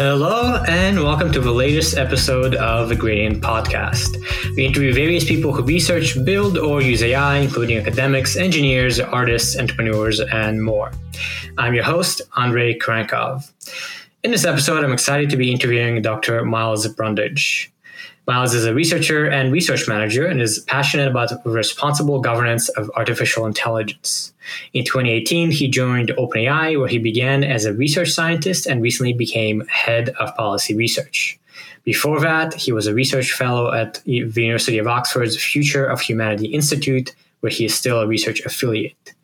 Hello, and welcome to the latest episode of the Gradient Podcast. We interview various people who research, build, or use AI, including academics, engineers, artists, entrepreneurs, and more. I'm your host, Andrey Kurenkov. In this episode, I'm excited to be interviewing Dr. Miles Brundage. Miles is a researcher and research manager and is passionate about responsible governance of artificial intelligence. In 2018, he joined OpenAI, where he began as a research scientist and recently became head of policy research. Before that, he was a research fellow at the University of Oxford's Future of Humanity Institute, where he is still a research affiliate.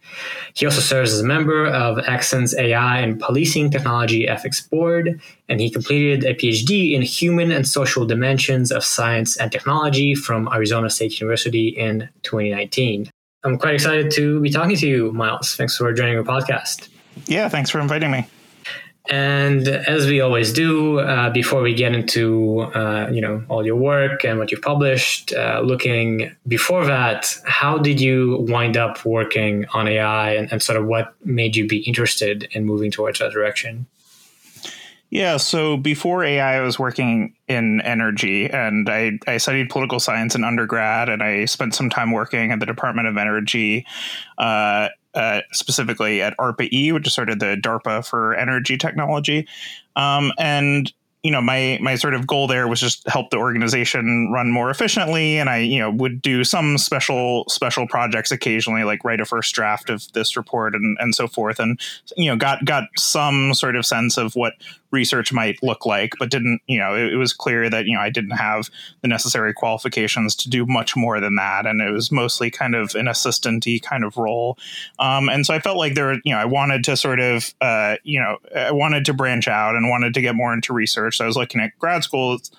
He also serves as a member of Axon's AI and Policing Technology Ethics Board, and he completed a PhD in Human and Social Dimensions of Science and Technology from Arizona State University in 2019. I'm quite excited to be talking to you, Miles. Thanks for joining our podcast. Yeah, thanks for inviting me. And as we always do, uh, before we get into uh, you know all your work and what you've published, uh, looking before that, how did you wind up working on AI, and, and sort of what made you be interested in moving towards that direction? Yeah, so before AI, I was working in energy and I, I studied political science in undergrad and I spent some time working at the Department of Energy uh, specifically at ARPA-E, which is sort of the DARPA for energy technology. Um, and you know my my sort of goal there was just help the organization run more efficiently and i you know would do some special special projects occasionally like write a first draft of this report and and so forth and you know got got some sort of sense of what research might look like but didn't you know it, it was clear that you know i didn't have the necessary qualifications to do much more than that and it was mostly kind of an assistanty kind of role um, and so i felt like there you know i wanted to sort of uh, you know i wanted to branch out and wanted to get more into research. So I was looking at grad schools,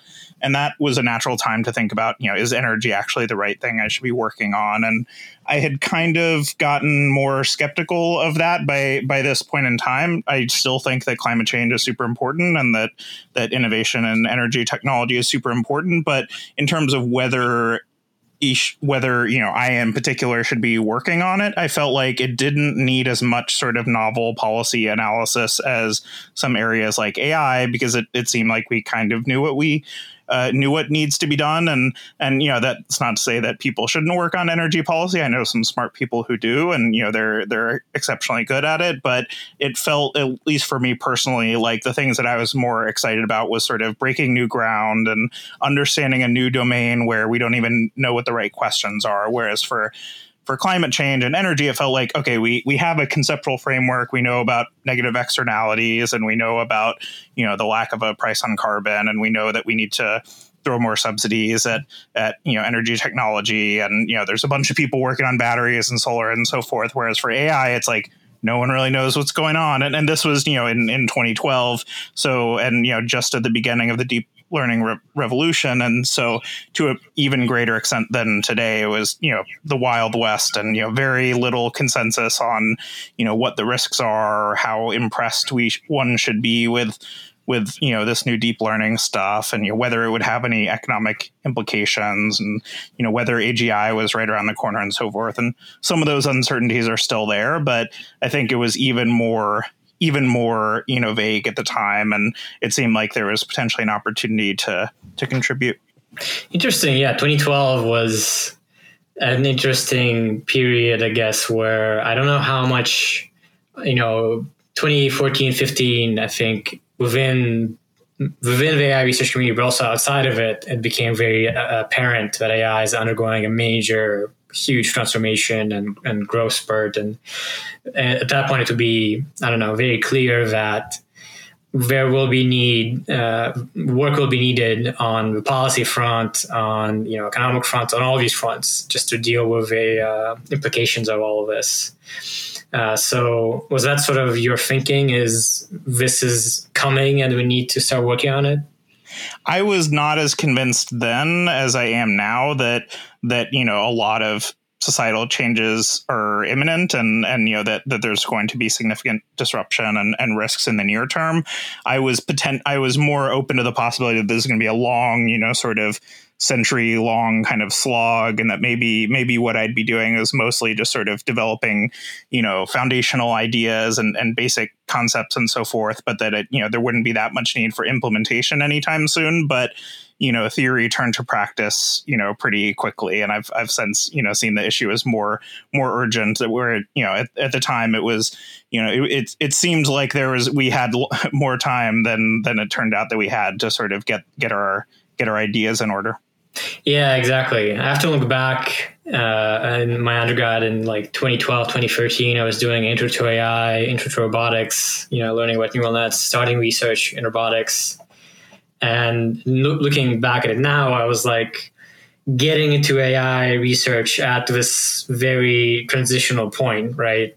and that was a natural time to think about, you know, is energy actually the right thing I should be working on? And I had kind of gotten more skeptical of that by by this point in time. I still think that climate change is super important and that that innovation and energy technology is super important. But in terms of whether each, whether you know I in particular should be working on it. I felt like it didn't need as much sort of novel policy analysis as some areas like AI because it, it seemed like we kind of knew what we uh, knew what needs to be done. And and you know that's not to say that people shouldn't work on energy policy. I know some smart people who do, and you know they're they're exceptionally good at it. But it felt, at least for me personally, like the things that I was more excited about was sort of breaking new ground and understanding a new domain where we don't even know what the right questions are. Whereas for for climate change and energy, it felt like okay, we we have a conceptual framework. We know about negative externalities, and we know about you know the lack of a price on carbon, and we know that we need to throw more subsidies at at you know energy technology, and you know there's a bunch of people working on batteries and solar and so forth. Whereas for AI, it's like no one really knows what's going on. And, and this was, you know, in, in 2012. So, and, you know, just at the beginning of the deep learning re- revolution. And so to an even greater extent than today it was you know the wild west and you know very little consensus on you know what the risks are how impressed we sh- one should be with with you know this new deep learning stuff and you know whether it would have any economic implications and you know whether AGI was right around the corner and so forth. And some of those uncertainties are still there but I think it was even more even more you know vague at the time, and it seemed like there was potentially an opportunity to to contribute. Interesting, yeah. 2012 was an interesting period, I guess, where I don't know how much you know 2014, 15. I think within within the AI research community, but also outside of it, it became very uh, apparent that AI is undergoing a major huge transformation and, and growth spurt. And, and at that point, it would be, I don't know, very clear that there will be need uh, work will be needed on the policy front, on you know economic front, on all these fronts, just to deal with the uh, implications of all of this. Uh, so was that sort of your thinking? Is this is coming and we need to start working on it? I was not as convinced then as I am now that that you know a lot of societal changes are imminent and and you know that that there's going to be significant disruption and, and risks in the near term. I was potent i was more open to the possibility that this is going to be a long you know sort of century long kind of slog and that maybe maybe what I'd be doing is mostly just sort of developing you know foundational ideas and, and basic concepts and so forth but that it you know there wouldn't be that much need for implementation anytime soon. But you know theory turned to practice you know pretty quickly and i've i've since you know seen the issue as more more urgent. Where you know at, at the time it was you know it, it, it seemed like there was we had more time than than it turned out that we had to sort of get get our get our ideas in order yeah exactly i have to look back uh, in my undergrad in like 2012 2013 i was doing intro to ai intro to robotics you know learning about neural nets starting research in robotics and lo- looking back at it now, I was like getting into AI research at this very transitional point, right?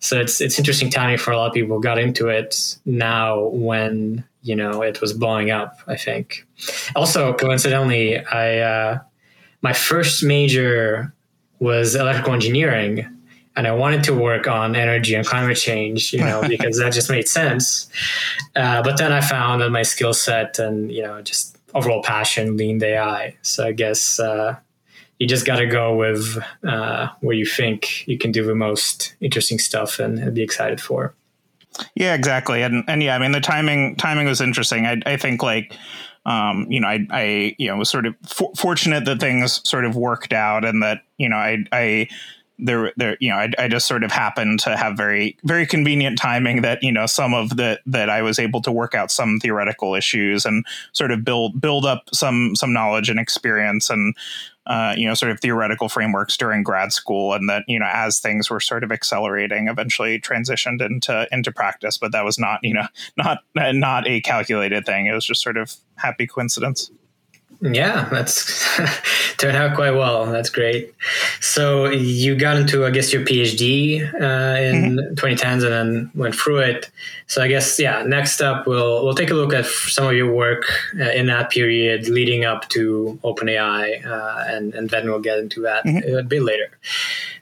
So it's it's interesting timing for a lot of people got into it now when you know it was blowing up. I think. Also, coincidentally, I uh, my first major was electrical engineering and I wanted to work on energy and climate change, you know, because that just made sense. Uh, but then I found that my skill set and you know just overall passion leaned AI. So I guess uh, you just got to go with uh, where you think you can do the most interesting stuff and, and, be excited for. Yeah, exactly, and and yeah, I mean the timing timing was interesting. I, I think like um, you know, I, I, you know, was sort of for- fortunate that things sort of worked out and that, you know, I, I there there you know I, I, just sort of happened to have very very convenient timing that you know some of the that I was able to work out some theoretical issues and sort of build build up some some knowledge and experience and uh, you know sort of theoretical frameworks during grad school and that you know as things were sort of accelerating eventually transitioned into into practice. But that was not you know not not a calculated thing. It was just sort of happy coincidence yeah, that's turned out quite well. That's great. So you got into, I guess, your PhD uh, in mm-hmm. 2010s and then went through it. So I guess, yeah. Next up, we'll we'll take a look at some of your work uh, in that period leading up to OpenAI, uh, and and then we'll get into that mm-hmm. a bit later.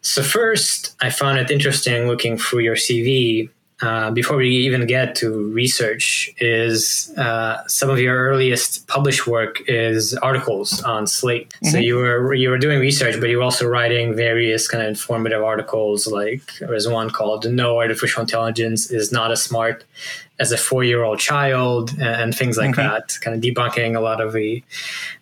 So first, I found it interesting looking through your CV uh, before we even get to research, is uh, some of your earliest published work is articles on Slate. Mm-hmm. So you were you were doing research, but you were also writing various kind of informative articles. Like there's one called "No Artificial Intelligence is Not as Smart as a Four Year Old Child" and, things like mm-hmm. that. Kind of debunking a lot of the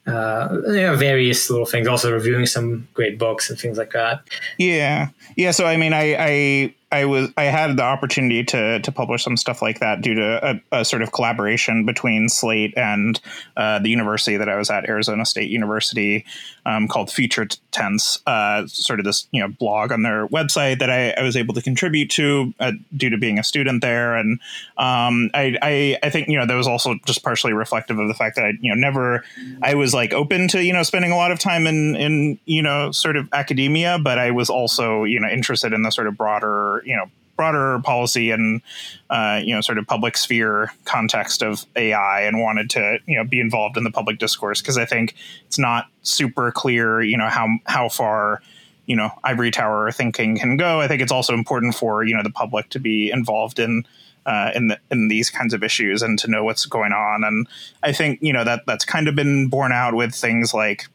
uh, you know, various little things. Also reviewing some great books and things like that. Yeah, yeah. So I mean, I, I I was I had the opportunity to to publish some stuff like that due to a, a sort of collaboration between Slate and uh, the university that I was at, Arizona State University, um, called Future Tense. Uh, sort of this you know blog on their website that I, I was able to contribute to uh, due to being a student there, and um, I, I, I think you know that was also just partially reflective of the fact that I you know never I was like open to you know spending a lot of time in in you know sort of academia, but I was also you know interested in the sort of broader you know broader policy and uh, you know sort of public sphere context of AI and wanted to you know be involved in the public discourse because I think it's not super clear you know how how far you know ivory tower thinking can go. I think it's also important for you know the public to be involved in. Uh, in the, in these kinds of issues and to know what's going on, and I think you know that that's kind of been borne out with things like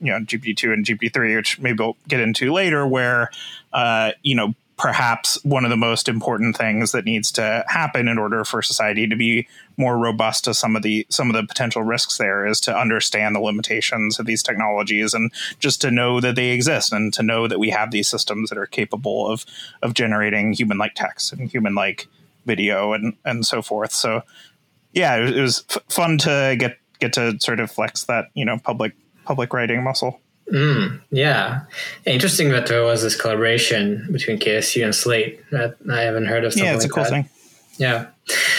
you know GPT two and GPT three, which maybe we'll get into later, where uh, you know perhaps one of the most important things that needs to happen in order for society to be more robust to some of the some of the potential risks there is to understand the limitations of these technologies and just to know that they exist and to know that we have these systems that are capable of of generating human like text and human like video and and so forth. So yeah it was, f- fun to get get to sort of flex that you know public public writing muscle Mm, yeah, interesting that there was this collaboration between ASU and Slate. That I haven't heard of. yeah, it's like a cool that. thing. Yeah.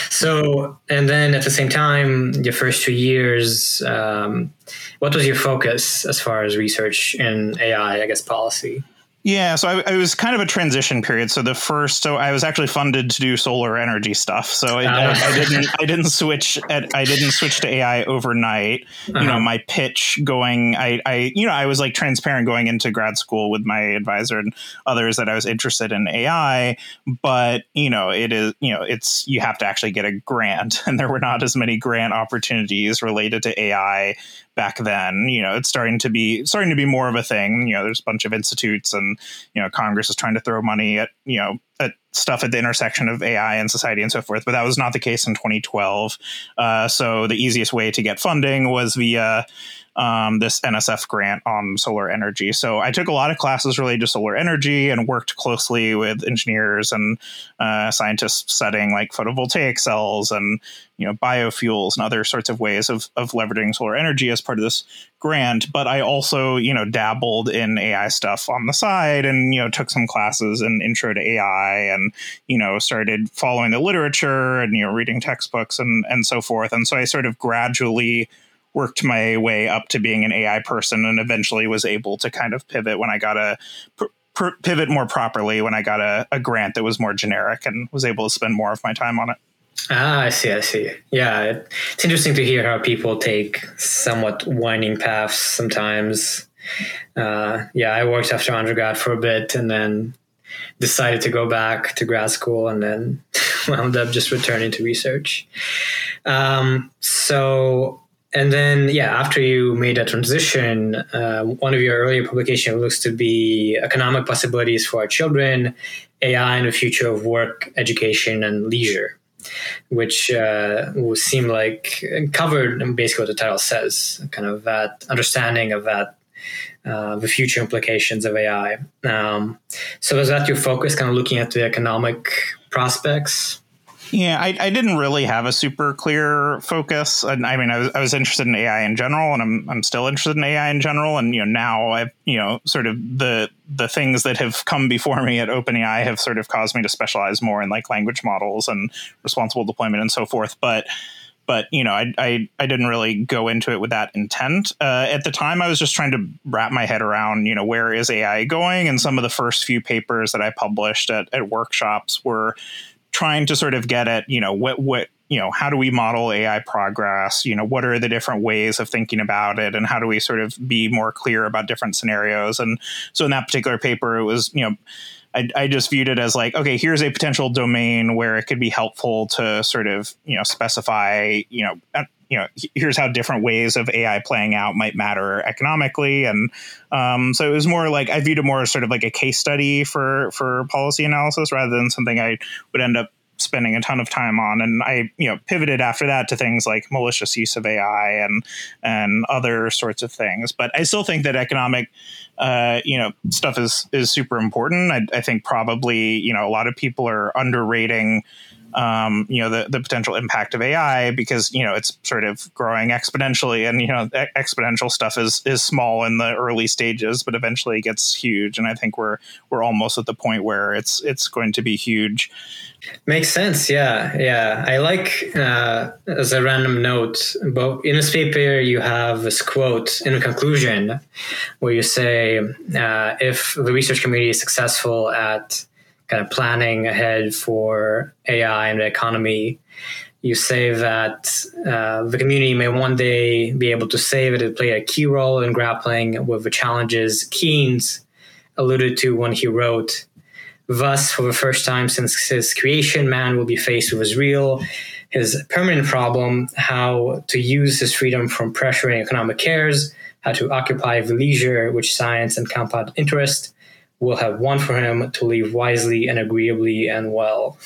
So, and then at the same time, your first two years, um, what was your focus as far as research in AI, I guess, policy? Yeah, so I, I, was kind of a transition period. So the first, so I was actually funded to do solar energy stuff. So I, uh. I, I didn't, I didn't switch at, I didn't switch to AI overnight. Uh-huh. You know, uh-huh. my pitch going, I, I, you know, I was like transparent going into grad school with my advisor and others that I was interested in AI. But you know, it is, you know, it's you have to actually get a grant, and there were not as many grant opportunities related to AI back then. You know, it's starting to be starting to be more of a thing. You know, there's a bunch of institutes and you know Congress is trying to throw money at you know at stuff at the intersection of AI and society and so forth. But that was not the case in 2012. Uh, so the easiest way to get funding was via um, this NSF grant on solar energy. So I took a lot of classes related to solar energy and worked closely with engineers and uh, scientists studying like photovoltaic cells and you know biofuels and other sorts of ways of, of leveraging solar energy as part of this grant. But I also you know dabbled in AI stuff on the side and you know took some classes in intro to AI and you know started following the literature and you know reading textbooks and and so forth. And so I sort of gradually worked my way up to being an AI person and eventually was able to kind of pivot when I got a pr- pivot more properly when I got a, a grant that was more generic and was able to spend more of my time on it. Ah, I see. I see. Yeah, it's interesting to hear how people take somewhat winding paths sometimes. Uh, yeah, I worked after undergrad for a bit and then decided to go back to grad school and then wound up just returning to research. Um, so and then yeah after you made that transition uh, one of your earlier publications looks to be economic possibilities for our children ai and the future of work education and leisure which uh, will seem like covered basically what the title says kind of that understanding of that uh, the future implications of ai um, so was that your focus kind of looking at the economic prospects yeah, I, I didn't really have a super clear focus. And I mean, I was, I was interested in AI in general, and I'm, I'm still interested in AI in general. And, you know, now I've, you know, sort of the, the things that have come before me at OpenAI have sort of caused me to specialize more in like language models and responsible deployment and so forth. But, but you know, I, I, I didn't really go into it with that intent. Uh, at the time, I was just trying to wrap my head around, you know, where is AI going? And some of the first few papers that I published at, at workshops were trying to sort of get at you know what what you know how do we model ai progress you know what are the different ways of thinking about it and how do we sort of be more clear about different scenarios and so in that particular paper it was you know I, I just viewed it as like okay here's a potential domain where it could be helpful to sort of you know specify you know you know here's how different ways of AI playing out might matter economically, and um, so it was more like I viewed it more as sort of like a case study for for policy analysis rather than something I would end up spending a ton of time on. And I you know pivoted after that to things like malicious use of AI and and other sorts of things. But I still think that economic uh, you know stuff is is super important. I, I think probably you know a lot of people are underrating um, you know the, the potential impact of AI because you know it's sort of growing exponentially, and you know e- exponential stuff is is small in the early stages, but eventually it gets huge. And I think we're we're almost at the point where it's it's going to be huge. Makes sense. Yeah, yeah. I like uh, as a random note, but in this paper you have this quote in conclusion where you say, uh, "If the research community is successful at kind of planning ahead for AI and the economy, you say that uh, the community may one day be able to save it and play a key role in grappling with the challenges Keynes alluded to when he wrote, Thus, for the first time since his creation, man will be faced with his real, his permanent problem how to use his freedom from pressuring economic cares, how to occupy the leisure which science and compound interest will have won for him to live wisely and agreeably and well.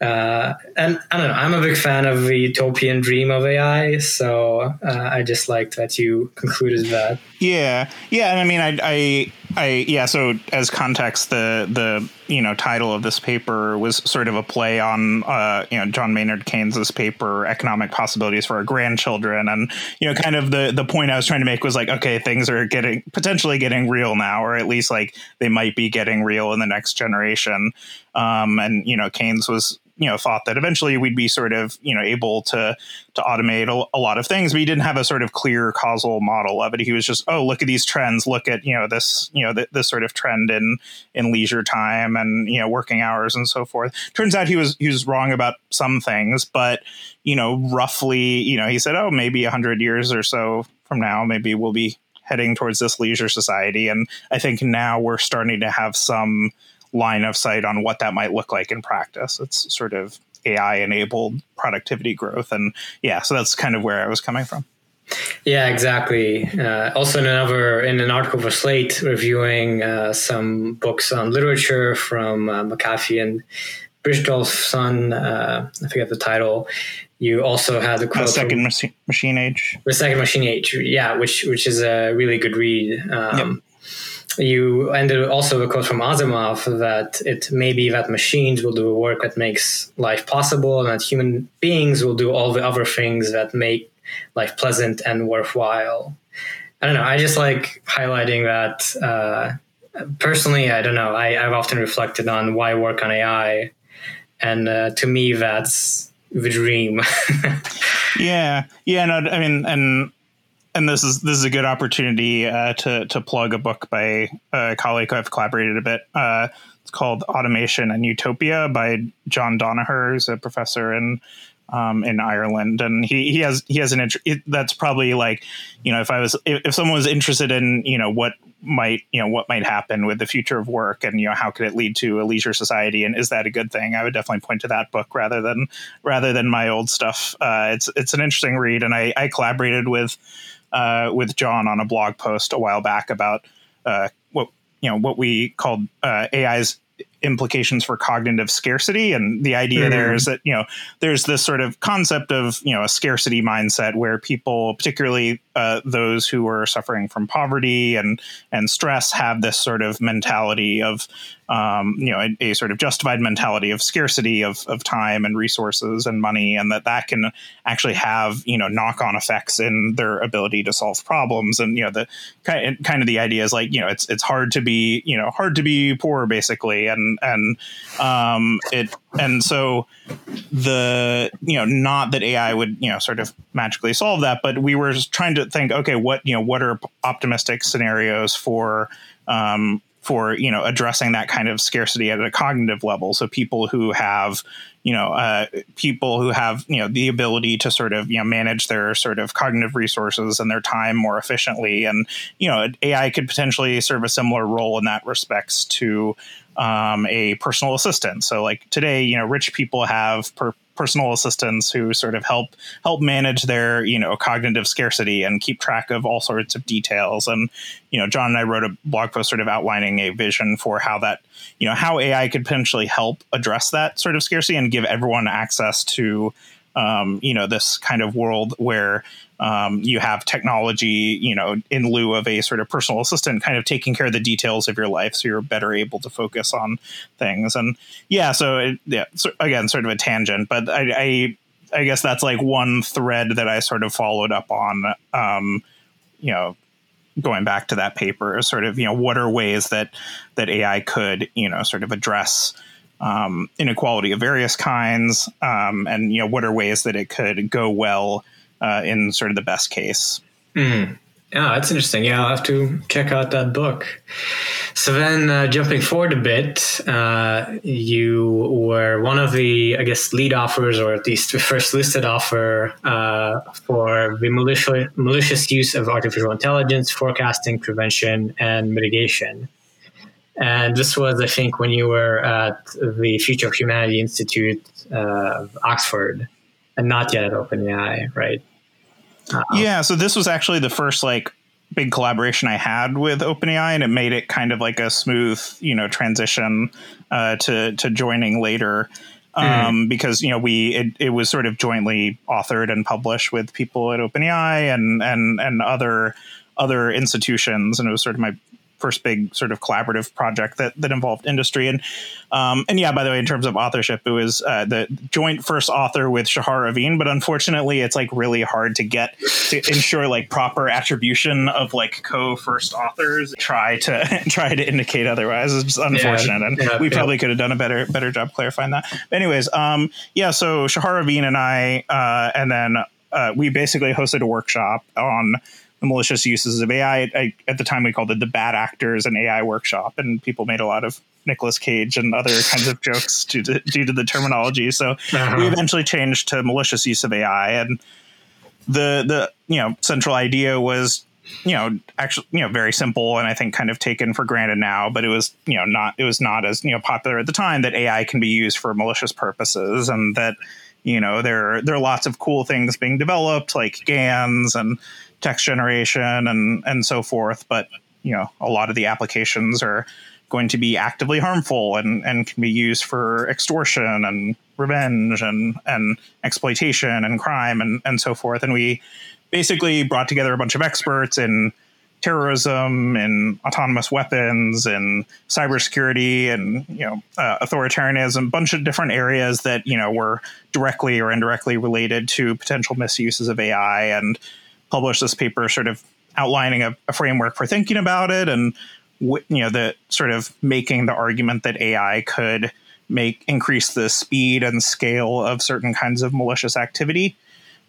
Uh, and I don't know, I'm a big fan of the utopian dream of AI, so uh, I just liked that you concluded that. Yeah, yeah, and I mean, I, I, I, yeah. So as context, the the you know title of this paper was sort of a play on uh, you know John Maynard Keynes's paper, Economic Possibilities for Our Grandchildren, and you know, kind of the the point I was trying to make was like, okay, things are getting potentially getting real now, or at least like they might be getting real in the next generation. Um, and you know, Keynes was you know thought that eventually we'd be sort of you know able to to automate a, a, lot of things but he didn't have a sort of clear causal model of it. He was just oh look at these trends. Look at you know this you know th- this sort of trend in in leisure time and you know working hours and so forth. Turns out he was he was wrong about some things but you know roughly you know he said oh maybe 100 years or so from now maybe we'll be heading towards this leisure society. And i think now we're starting to have some line of sight on what that might look like in practice. It's sort of AI enabled productivity growth. And yeah, so that's kind of where I was coming from. Yeah, exactly. Uh, also, in another in an article for Slate, reviewing uh, some books on literature from uh, McAfee and Brynjolfsson. Uh, I forget the title. You also had the quote second from, machine age. The second machine age, yeah, which which is a really good read. Um, yep you and also a quote from Asimov that it may be that machines will do the work that makes life possible and that human beings will do all the other things that make life pleasant and worthwhile. I don't know. I just like highlighting that. Uh, personally, I don't know. I, have often reflected on why work on AI, and uh, to me, that's the dream. yeah, yeah. No, I mean, and and this is this is a good opportunity uh, to to plug a book by a colleague I've collaborated a bit. Uh, it's called Automation and Utopia by John Danaher, who's a professor in um, in Ireland, and he he has he has an interest. That's probably like you know if I was if, if someone was interested in you know what might you know what might happen with the future of work and you know how could it lead to a leisure society and is that a good thing i would definitely point to that book rather than rather than my old stuff uh, it's it's an interesting read and i i collaborated with uh, with John on a blog post a while back about uh, what you know what we called uh, AI's implications for cognitive scarcity. And the idea mm-hmm. there is that you know there's this sort of concept of you know a scarcity mindset where people particularly uh, those who are suffering from poverty and and stress have this sort of mentality of um, you know a, a, sort of justified mentality of scarcity of, of time and resources and money and that that can actually have you know knock on effects in their ability to solve problems. And you know the kind kind of the idea is like you know it's it's hard to be you know hard to be poor basically. And and um, it and so the you know not that AI would you know sort of magically solve that, but we were trying to think, okay, what you know what are optimistic scenarios for um, for you know addressing that kind of scarcity at a cognitive level. So people who have you know uh, people who have you know the ability to sort of you know manage their sort of cognitive resources and their time more efficiently, and you know AI could potentially serve a similar role in that respects to um, a personal assistant. So like today, you know, rich people have per- personal assistants who sort of help help manage their you know cognitive scarcity and keep track of all sorts of details. And you know, John and I wrote a blog post sort of outlining a vision for how that you know how AI could potentially help address that sort of scarcity and give everyone access to um, you know this kind of world where um, you have technology, you know, in lieu of a sort of personal assistant, kind of taking care of the details of your life, so you're better able to focus on things. And yeah, so it, yeah, so again, sort of a tangent, but I, I, I guess that's like one thread that I sort of followed up on. Um, you know, going back to that paper, sort of, you know, what are ways that that AI could, you know, sort of address um, inequality of various kinds, um, and you know, what are ways that it could go well uh, in sort of the best case. Mm. Yeah, that's interesting. Yeah, I'll have to check out that book. So then, uh, jumping forward a bit, uh, you were one of the, I guess, lead offers, or at least the first listed offer uh, for the malicious, malicious use of artificial intelligence, forecasting, prevention, and mitigation. And this was, I think, when you were at the Future of Humanity Institute of Oxford and not yet at OpenAI, right? Uh-oh. Yeah, so this was actually the first like big collaboration I had with OpenAI, and it made it kind of like a smooth, you know, transition uh, to to joining later. Um, mm. because you know we it, it was sort of jointly authored and published with people at OpenAI and and and other other institutions, and it was sort of my first big sort of collaborative project that that involved industry. And um, and yeah, by the way, in terms of authorship, it was uh, the joint first author with Shahar Avin. But unfortunately, it's like really hard to get to ensure like proper attribution of like co first authors. Try to try to indicate otherwise. It's unfortunate, yeah, and yeah, we probably yeah. could have done a better better job clarifying that. But anyways, um, yeah. So Shahar Avin and I, uh, and then uh, we basically hosted a workshop on the malicious uses of AI. I, at the time, we called it the Bad Actors and AI Workshop, and people made a lot of Nicolas Cage and other kinds of jokes due to, due to the terminology. So uh-huh. we eventually changed to malicious use of AI, and the the you know central idea was you know actually you know very simple and I think kind of taken for granted now, but it was you know not it was not as you know popular at the time that AI can be used for malicious purposes and that you know there there are lots of cool things being developed like GANs and text generation and and so forth. But you know, a lot of the applications are going to be actively harmful and, and can be used for extortion and revenge and, and exploitation and crime and, and so forth. And we basically brought together a bunch of experts in terrorism and autonomous weapons and cybersecurity and you know uh, authoritarianism, a bunch of different areas that you know were directly or indirectly related to potential misuses of AI and published this paper sort of outlining a, a framework for thinking about it and you know the sort of making the argument that AI could make increase the speed and scale of certain kinds of malicious activity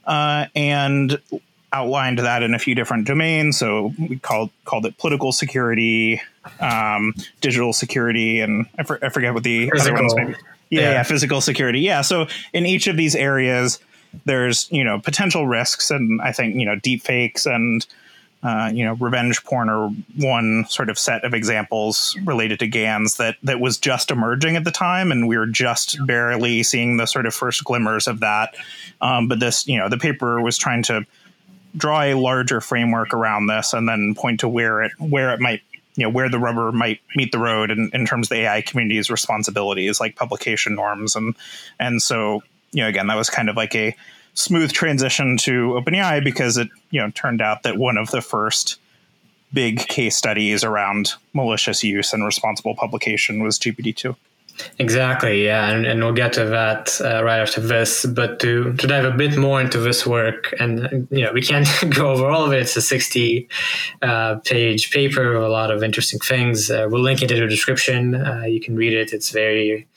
uh, and outlined that in a few different domains. So we called called it political security um, digital security and I, for, I, forget what the physical. other ones maybe yeah, yeah, yeah. physical security. Yeah so in each of these areas there's you know potential risks, and I think you know deep fakes and uh, you know revenge porn are one sort of set of examples related to GANs that that was just emerging at the time, and we were just barely seeing the sort of first glimmers of that. Um, but this, you know, the paper was trying to draw a larger framework around this, and then point to where it where it might you know where the rubber might meet the road in, in terms of the AI community's responsibilities, like publication norms, and and so you know, again, that was kind of like a smooth transition to OpenAI because it, you know, turned out that one of the first big case studies around malicious use and responsible publication was GPT-2. Exactly, yeah, and, and we'll get to that uh, right after this. But to to dive a bit more into this work, and you know, we can't go over all of it. It's a sixty uh, page paper with a lot of interesting things. Uh, we'll link it in the description. Uh, you can read it. It's very,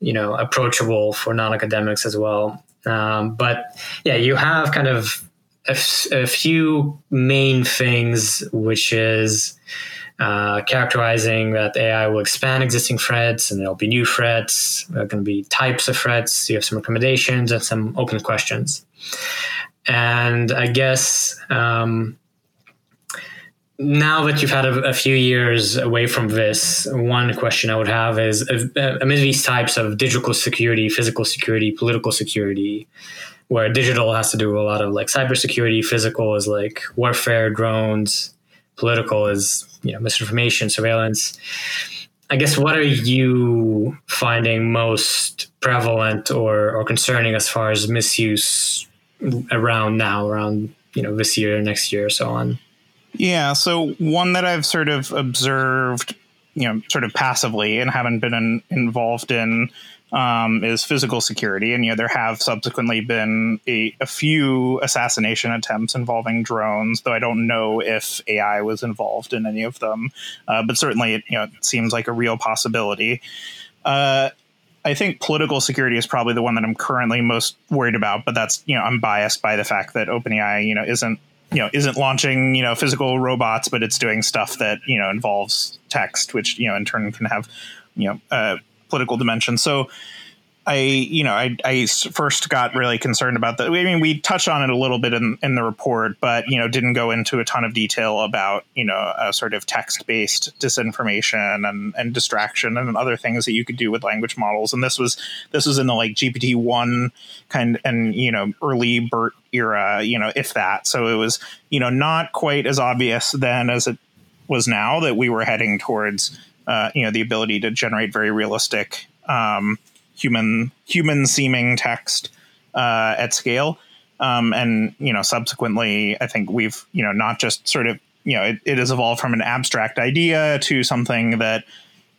you know, approachable for non academics as well. Um, but yeah, you have kind of a, f- a few main things, which is uh, characterizing that AI will expand existing threats and there'll be new threats. There are going to be types of threats. You have some recommendations and some open questions. And I guess um, now that you've had a, a, few years away from this, one question I would have is uh, amid these types of digital security, physical security, political security, where digital has to do a lot of like cybersecurity, physical is like warfare, drones, political is you know misinformation, surveillance. I guess what are you finding most prevalent or, or concerning as far as misuse around now, around you know this year, next year, so on? Yeah, so one that I've sort of observed, you know, sort of passively and haven't been in, involved in um, is physical security. And, you know, there have subsequently been a, a, few assassination attempts involving drones, though I don't know if AI was involved in any of them. Uh, but certainly, it, you know, it seems like a real possibility. Uh, I think political security is probably the one that I'm currently most worried about, but that's, you know, I'm biased by the fact that OpenAI, you know, isn't you know isn't launching you know physical robots but it's doing stuff that you know involves text which you know in turn can have you know uh, political dimension. So I, you know, I, I first got really concerned about that. I mean, we touched on it a little bit in, in the report, but you know, didn't go into a ton of detail about you know, a sort of text-based disinformation and, and distraction and other things that you could do with language models. And this was this was in the like GPT one kind and you know early BERT era, you know, if that. So it was you know not quite as obvious then as it was now that we were heading towards uh, you know the ability to generate very realistic um, human human seeming text uh, at scale. Um, and you know, subsequently, I think we've you know not just sort of you know it, it has evolved from an abstract idea to something that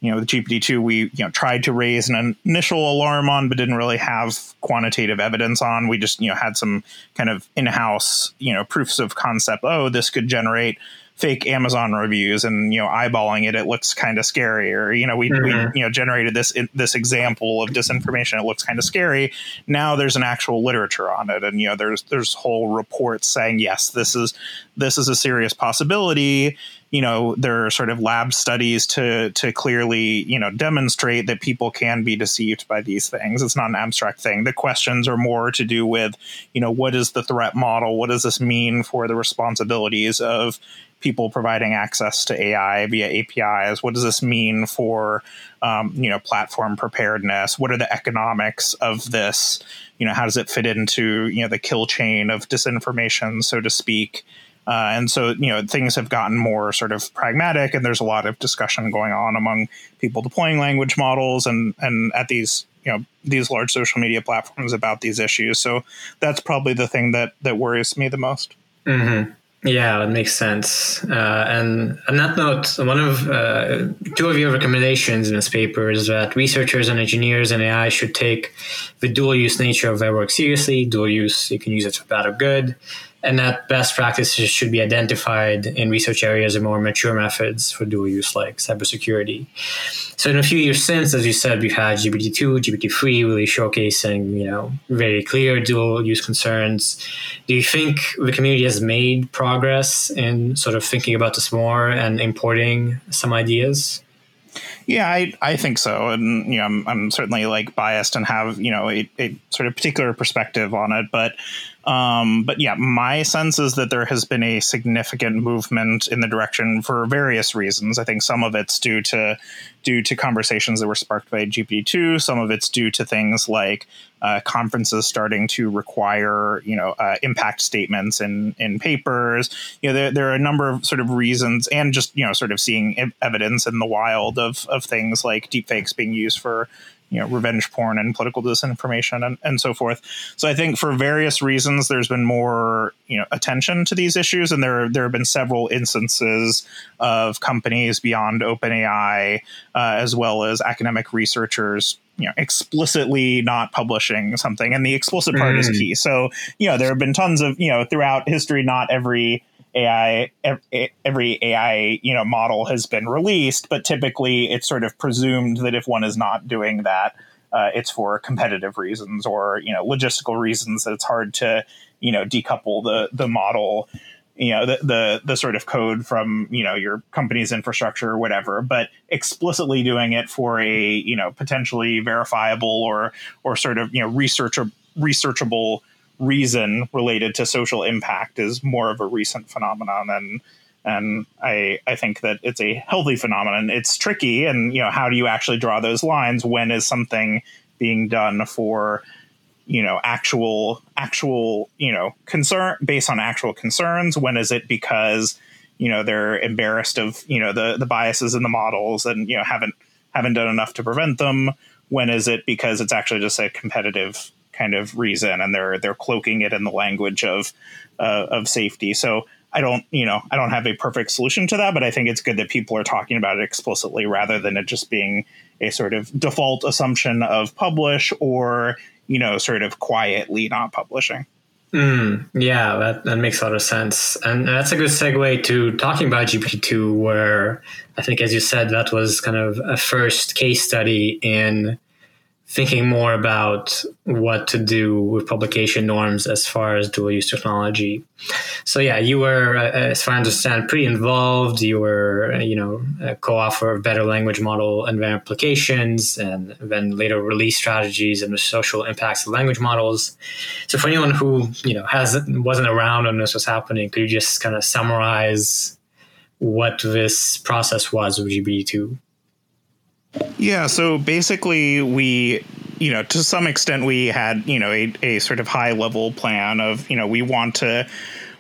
you know the GPT-2 we you know tried to raise an initial alarm on but didn't really have quantitative evidence on we just you know had some kind of in-house you know proofs of concept oh this could generate fake Amazon reviews and you know eyeballing it, it looks kind of scary. Or you know we, mm-hmm. we you know generated this this example of disinformation. It looks kind of scary. Now there's an actual literature on it, and you know there's there's whole reports saying yes, this is this is a serious possibility. You know there are sort of lab studies to to clearly you know demonstrate that people can be deceived by these things. It's not an abstract thing. The questions are more to do with you know what is the threat model? What does this mean for the responsibilities of people providing access to AI via APIs? What does this mean for um, you know platform preparedness? What are the economics of this? You know, how does it fit into you know the kill chain of disinformation, so to speak? Uh, and so, you know, things have gotten more sort of pragmatic, and there's a lot of discussion going on among people deploying language models and and at these you know these large social media platforms about these issues. So that's probably the thing that that worries me the most. Mm-hmm. Yeah, that makes sense. Uh, and on that note, one of uh, two of your recommendations in this paper is that researchers and engineers in AI should take the dual use nature of their work seriously. Dual use, you can use it for bad or good and that best practices should be identified in research areas of more mature methods for dual use like cybersecurity. So in a few years since, as you said, we've had GPT-2, GPT-3 really showcasing, you know, very clear dual use concerns. Do you think the community has made progress in sort of thinking about this more and importing some ideas? Yeah, I, I think so, and you know, I'm, I'm certainly like biased and have you know a, a sort of particular perspective on it, but um, but yeah, my sense is that there has been a significant movement in the direction for various reasons. I think some of it's due to due to conversations that were sparked by GPT two. Some of it's due to things like uh, conferences starting to require you know uh, impact statements in in papers. You know, there, there are a number of sort of reasons, and just you know, sort of seeing evidence in the wild of of things like deepfakes being used for you know revenge porn and political disinformation and, and so forth. So I think for various reasons there's been more you know attention to these issues, and there there have been several instances of companies beyond OpenAI uh, as well as academic researchers you know explicitly not publishing something and the explicit part mm. is key so you know there have been tons of you know throughout history not every AI every AI you know model has been released, but typically it's sort of presumed that if one is not doing that, uh, it's for competitive reasons or you know logistical reasons that it's hard to you know decouple the the model you know the, the the sort of code from you know your company's infrastructure or whatever but explicitly doing it for a you know potentially verifiable or or sort of you know researcher researchable reason related to social impact is more of a recent phenomenon and and I I think that it's a healthy phenomenon. It's tricky, and you know how do you actually draw those lines? When is something being done for you know actual actual you know concern based on actual concerns? When is it because you know they're embarrassed of you know the the biases in the models and you know haven't haven't done enough to prevent them? When is it because it's actually just a competitive kind of reason, and they're they're cloaking it in the language of uh, of safety. So I don't, you know, I don't have a perfect solution to that, but I think it's good that people are talking about it explicitly rather than it just being a sort of default assumption of publish or you know, sort of quietly not publishing. Mm, yeah, that, that makes a lot of sense. And that's a good segue to talking about GPT-2, where I think, as you said, that was kind of a first case study in thinking more about what to do with publication norms as far as dual use technology. So yeah, you were, uh, as far as I understand, pretty involved. You were, uh, you know, a co-author of better language model and their applications, and then later release strategies and the social impacts of language models. So for anyone who you know hasn't wasn't around when this was happening, could you just kind of summarize what this process was with GPT two? Yeah, so basically, we, you know, to some extent, we had, you know, a, a sort of high level plan of, you know, we want to,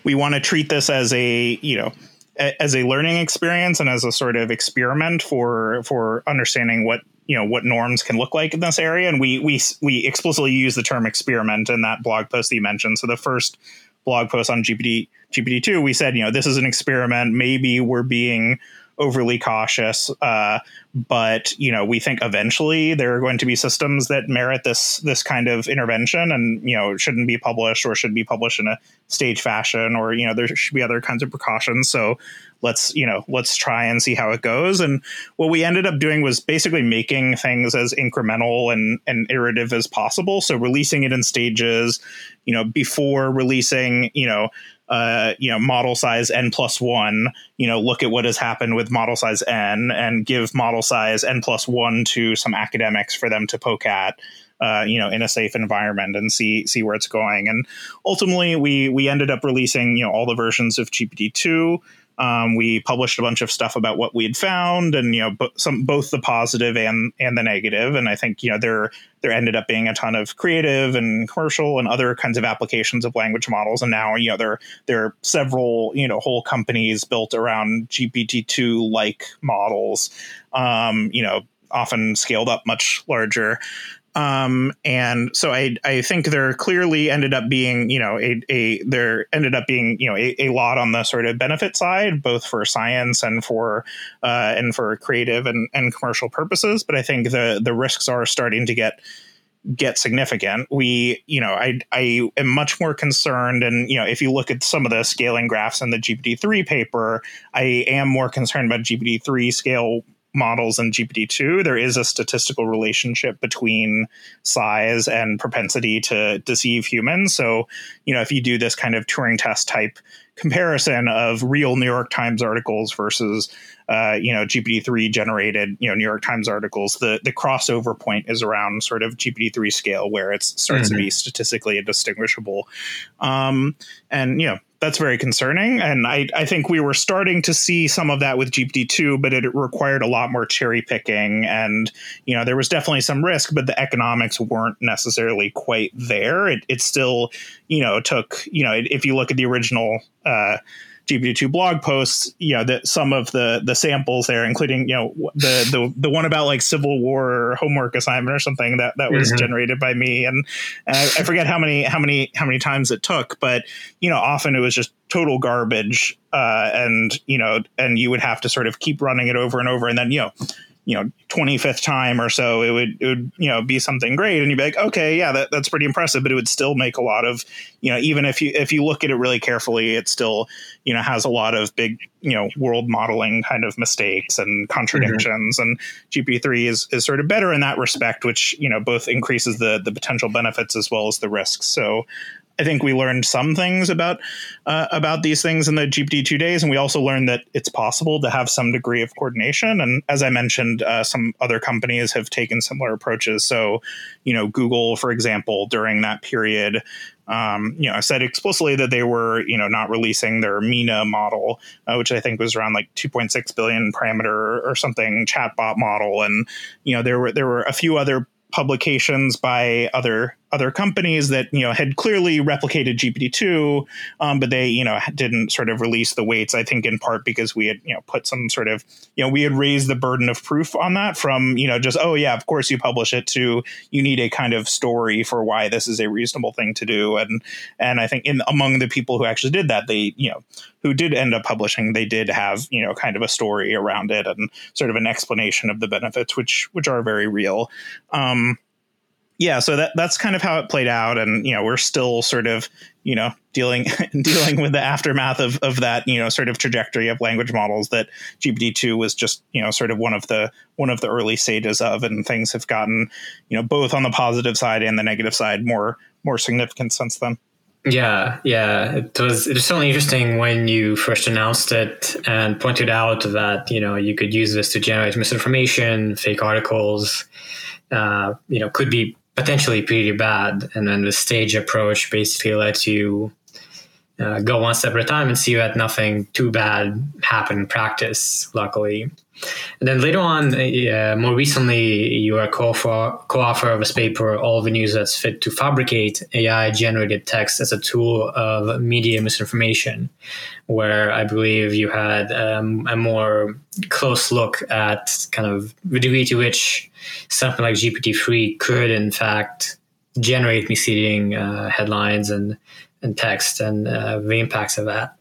we want to treat this as a, you know, a, as a learning experience and as a sort of experiment for for understanding what you know what norms can look like in this area and we we we explicitly use the term experiment in that blog post that you mentioned so the first blog post on GPT GPT two, we said, you know, this is an experiment. Maybe we're being overly cautious. Uh, but you know, we think eventually there are going to be systems that merit this this kind of intervention, and you know, shouldn't be published or should be published in a stage fashion, or you know, there should be other kinds of precautions. So let's you know let's try and see how it goes and what we ended up doing was basically making things as incremental and, and iterative as possible so releasing it in stages you know before releasing you know uh, you know, model size n plus one, you know, look at what has happened with model size n and give model size n plus one to some academics for them to poke at. Uh, you know, in a safe environment and see see where it's going. And ultimately, we we ended up releasing you know all the versions of GPT two. Um, we published a bunch of stuff about what we had found, and you know, b- some both the positive and and the negative. And I think you know there there ended up being a ton of creative and commercial and other kinds of applications of language models. And now you know there there are several you know whole companies built around GPT two like models. Um, you know, often scaled up much larger. Um, and so I, I think there clearly ended up being, you know, a, a there ended up being, you know, a, a lot on the sort of benefit side, both for science and for uh, and for creative and, and commercial purposes. But I think the the risks are starting to get get significant. We, you know, I I am much more concerned, and you know, if you look at some of the scaling graphs in the GPT three paper, I am more concerned about GPT three scale models in GPT-2, there is a statistical relationship between size and propensity to deceive humans. So, you know, if you do this kind of Turing test type comparison of real New York Times articles versus, uh, you know, GPT-3 generated, you know, New York Times articles, the the crossover point is around sort of GPT-3 scale where it starts mm-hmm. to be statistically indistinguishable. Um, and, you know, that's very concerning. And I, I think we were starting to see some of that with GPT-2, but it required a lot more cherry picking. And, you know, there was definitely some risk, but the economics weren't necessarily quite there. It, it still, you know, took, you know, if you look at the original uh, GPT-2 blog posts, you know, that some of the the samples there, including you know the the the one about like Civil War homework assignment or something that that was mm-hmm. generated by me, and, and I, I, forget how many how many how many times it took, but you know, often it was just total garbage, uh, and you know, and you would have to sort of keep running it over and over, and then you know you know 25th time or so it would it would you know be something great. And you'd be like okay yeah that, that's pretty impressive but it would still make a lot of you know even if you if you look at it really carefully it still you know has a lot of big you know world modeling kind of mistakes and contradictions. Mm-hmm. and gp3 is is sort of better in that respect which you know both increases the the potential benefits as well as the risks. So I think we learned some things about uh, about these things in the GPT two days, and we also learned that it's possible to have some degree of coordination. And as I mentioned, uh, some other companies have taken similar approaches. So, you know, Google, for example, during that period. Um, you know, said explicitly that they were, you know, not releasing their Meena model, uh, which I think was around like 2.6 billion parameter or something chatbot model, and you know, there were there were a few other publications by other other companies that you know had clearly replicated GPT-2, um, but they you know didn't sort of release the weights. I think in part because we had you know put some sort of you know we had raised the burden of proof on that from you know just oh yeah of course you publish it to you need a kind of story for why this is a reasonable thing to do and and I think in among the people who actually did that they you know who did end up publishing they did have you know kind of a story around it and sort of an explanation of the benefits which which are very real. Um, yeah, so that that's kind of how it played out, and you know we're still sort of you know dealing dealing with the aftermath of of that you know sort of trajectory of language models that GPT two was just you know sort of one of the one of the early stages of, and things have gotten you know both on the positive side and the negative side more more significant since then. Yeah, yeah, it was it was certainly interesting when you first announced it and pointed out that you know you could use this to generate misinformation, fake articles. Uh, you know, could be potentially pretty bad. And then the stage approach basically lets you uh, go one step at a time and see that nothing too bad happened in practice, luckily. And then later on, uh, more recently, you are co-author of a paper, All the News That's Fit to Fabricate AI-Generated Text as a Tool of Media Misinformation, where I believe you had um, a more close look at kind of the degree to which something like GPT-3 could, in fact, generate misleading uh, headlines and and text and uh, the impacts of that.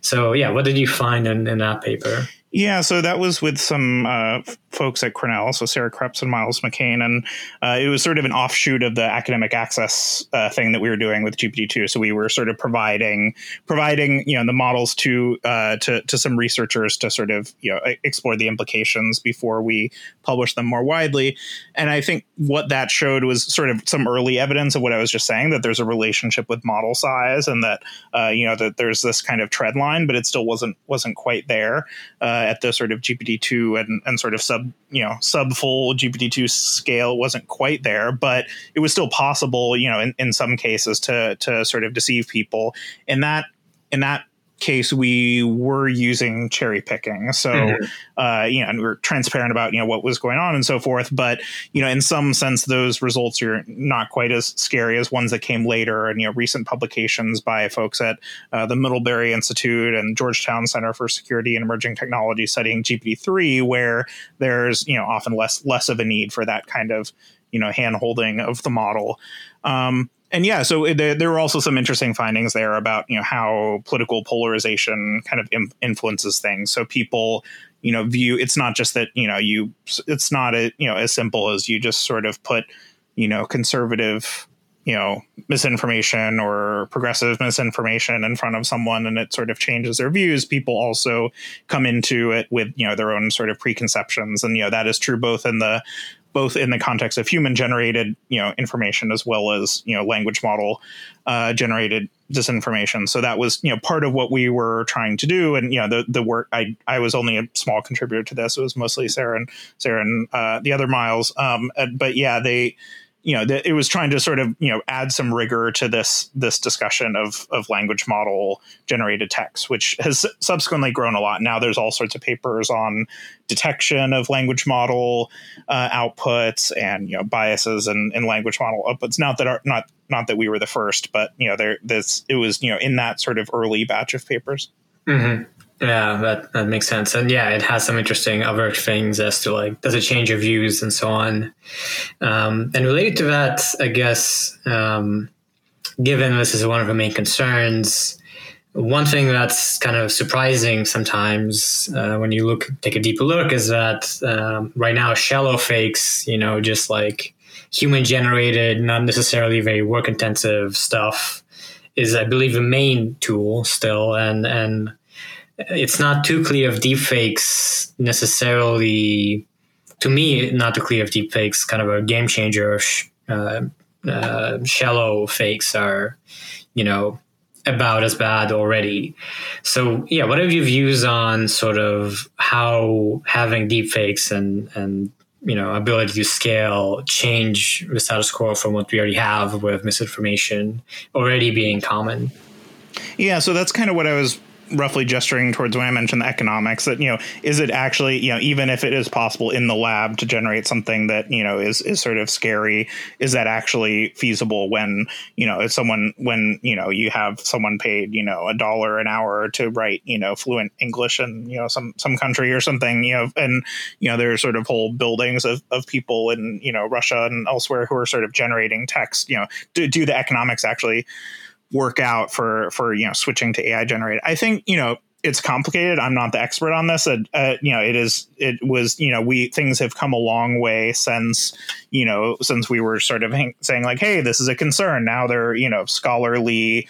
So yeah, what did you find in, in that paper? Yeah, so that was with some uh, folks at Cornell, so Sarah Kreps and Miles McCain, and uh, it was sort of an offshoot of the academic access uh, thing that we were doing with GPT two. So we were sort of providing providing you know the models to uh, to to some researchers to sort of you know explore the implications before we publish them more widely. And I think what that showed was sort of some early evidence of what I was just saying that there's a relationship with model size and that uh, you know that there's this kind of trend line, but it still wasn't wasn't quite there uh, at the sort of GPT-2 and, and sort of sub, you know, sub full GPT-2 scale wasn't quite there, but it was still possible, you know, in, in some cases to, to sort of deceive people. In that, in that case we were using cherry picking. So mm-hmm. uh, you know and we are transparent about you know what was going on and so forth. But you know in some sense those results are not quite as scary as ones that came later. And you know recent publications by folks at uh, the middlebury institute and georgetown center for security and emerging technology studying gpt-3 where there's you know often less less of a need for that kind of you know hand holding of the model. Um, and yeah, so there, there, were also some interesting findings there about you know how political polarization kind of Im- influences things. So people, you know, view it's not just that you know you it's not a, you know as simple as you just sort of put you know conservative you know misinformation or progressive misinformation in front of someone and it sort of changes their views people also come into it with you know their own sort of preconceptions and you know that is true both in the both in the context of human generated you know information as well as you know language model uh, generated disinformation. So that was you know part of what we were trying to do. And you know the the work i i was only a small contributor to this. It was mostly sarah and sarah and uh, the other miles. Um, but yeah they you know, it was trying to sort of you know add some rigor to this this discussion of of language model generated text, which has subsequently grown a lot. Now there's all sorts of papers on detection of language model uh, outputs and you know biases and, and language model outputs. Not that are not not that we were the first, but you know there this it was you know in that sort of early batch of papers. Mm-hmm. Yeah, that, that makes sense. And yeah, it has some interesting other things as to like, does it change your views and so on? Um, and related to that, I guess, um, given this is one of the main concerns, one thing that's kind of surprising sometimes uh, when you look, take a deeper look, is that um, right now, shallow fakes, you know, just like human generated, not necessarily very work intensive stuff, is I believe the main tool still. And, and, it's not too clear if deepfakes necessarily, to me, not too clear if deepfakes kind of a game changer. Uh, uh, shallow fakes are, you know, about as bad already. So yeah, what have your views on sort of how having deepfakes and and you know ability to scale change the status quo from what we already have with misinformation already being common? Yeah, so that's kind of what I was roughly gesturing towards when I mentioned the economics that, you know, is it actually, you know, even if it is possible in the lab to generate something that, you know, is, is sort of scary, is that actually feasible when, you know, if someone, when, you know, you have someone paid, you know, a dollar an hour to write, you know, fluent English in, you know, some, some country or something, you know, and, you know, there's sort of whole buildings of, of people in, you know, Russia and elsewhere who are sort of generating text, you know, do, do the economics actually work out for for you know switching to AI generated. I think you know it's complicated. I'm not the expert on this. Uh, uh, you know, it is. It was. You know, we things have come a long way since you know since we were sort of saying like, hey, this is a concern. Now they're you know scholarly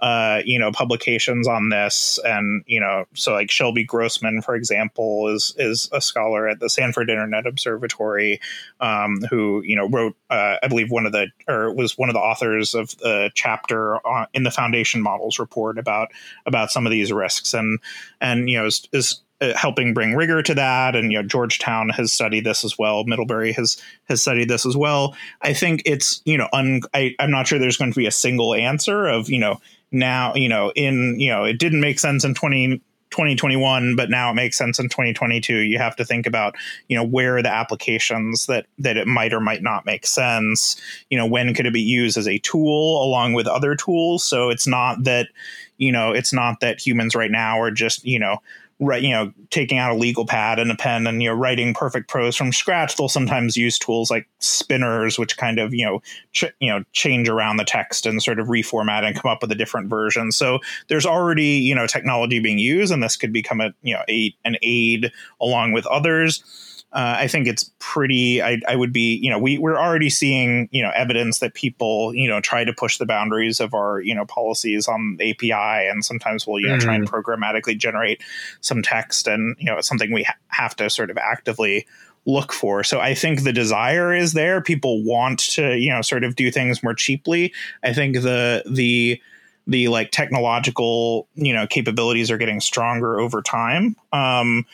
uh, you know, publications on this, and you know, so like Shelby Grossman, for example, is is a scholar at the Stanford Internet Observatory, um, who you know wrote, uh, I believe, one of the or was one of the authors of the chapter on, in the Foundation Models report about about some of these risks, and and you know is, is uh, helping bring rigor to that. And you know Georgetown has studied this as well. Middlebury has has studied this as well. I think it's you know un, I, I'm not sure there's going to be a single answer of you know now you know in you know it didn't make sense in 20 2021 but now it makes sense in 2022 you have to think about you know where are the applications that that it might or might not make sense. You know when could it be used as a tool along with other tools? So it's not that you know it's not that humans right now are just you know right you know taking out a legal pad and a pen and you know writing perfect prose from scratch they'll sometimes use tools like spinners which kind of you know ch- you know change around the text and sort of reformat and come up with a different version. So there's already you know technology being used and this could become a you know a, an aid along with others uh, I think it's pretty. I, I, would be, you know, we we're already seeing, you know, evidence that people, you know, try to push the boundaries of our, you know, policies on API, and sometimes we'll, you know, mm. try and mm. programmatically generate some text, and you know, it's something we ha- have to sort of actively look for. So I think the desire is there. People want to, you know, sort of do things more cheaply. I think the the the like technological, you know, capabilities are getting stronger over time. Um,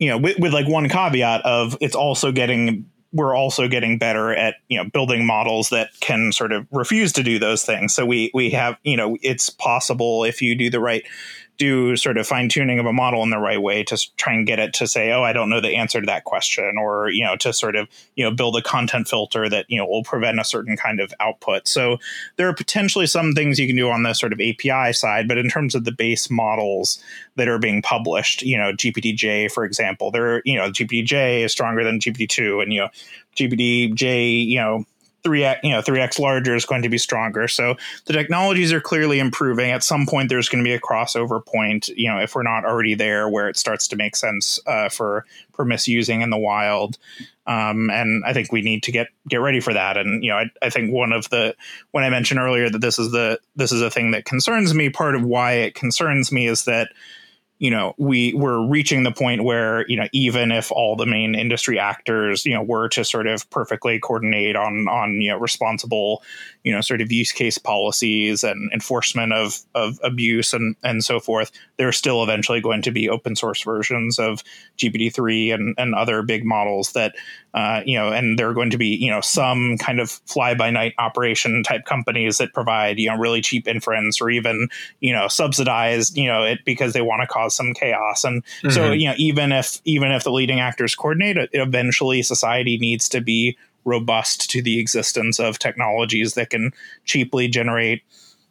you know, with, with like one caveat of it's also getting we're also getting better at you know building models that can sort of refuse to do those things. So we we have you know it's possible if you do the right do sort of fine tuning of a model in the right way to try and get it to say, oh, I don't know the answer to that question, or you know, to sort of you know build a content filter that you know will prevent a certain kind of output. So there are potentially some things you can do on the sort of API side, but in terms of the base models that are being published, you know, GPTJ, for example, there, you know, GPTJ is stronger than GPT-2, and you know, GPTJ, you know, three you know three x larger is going to be stronger. So the technologies are clearly improving. At some point, there's going to be a crossover point. You know, if we're not already there, where it starts to make sense uh, for for misusing in the wild. Um, and I think we need to get get ready for that. And you know, I, I think one of the when I mentioned earlier that this is the this is a thing that concerns me. Part of why it concerns me is that you know we we're reaching the point where you know even if all the main industry actors you know were to sort of perfectly coordinate on on you know responsible you know sort of use case policies and enforcement of of abuse and and so forth there's still eventually going to be open source versions of GPT-3 and and other big models that uh, you know and there are going to be you know some kind of fly by night operation type companies that provide you know really cheap inference or even you know subsidized you know it because they want to cause some chaos and mm-hmm. so you know even if even if the leading actors coordinate it eventually society needs to be robust to the existence of technologies that can cheaply generate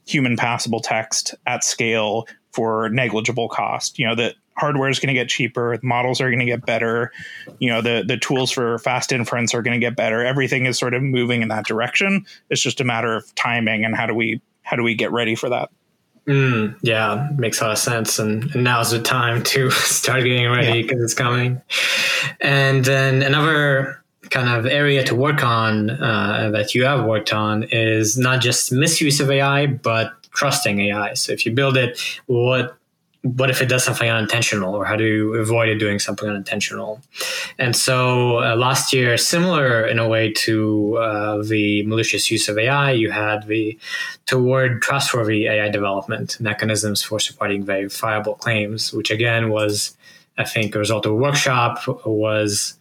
human passable text at scale for negligible cost. You know, that hardware is going to get cheaper, the models are going to get better, you know, the the tools for fast inference are going to get better. Everything is sort of moving in that direction. It's just a matter of timing and how do we how do we get ready for that? Mm, yeah, makes a lot of sense. And, and now's the time to start getting ready because yeah. it's coming. And then another kind of area to work on uh, that you have worked on is not just misuse of AI, but trusting AI. So if you build it, what what if it does something unintentional, or how do you avoid it doing something unintentional? And so uh, last year, similar in a way to uh, the malicious use of AI, you had the toward trustworthy AI development mechanisms for supporting verifiable claims, which again was, I think, a result of a workshop was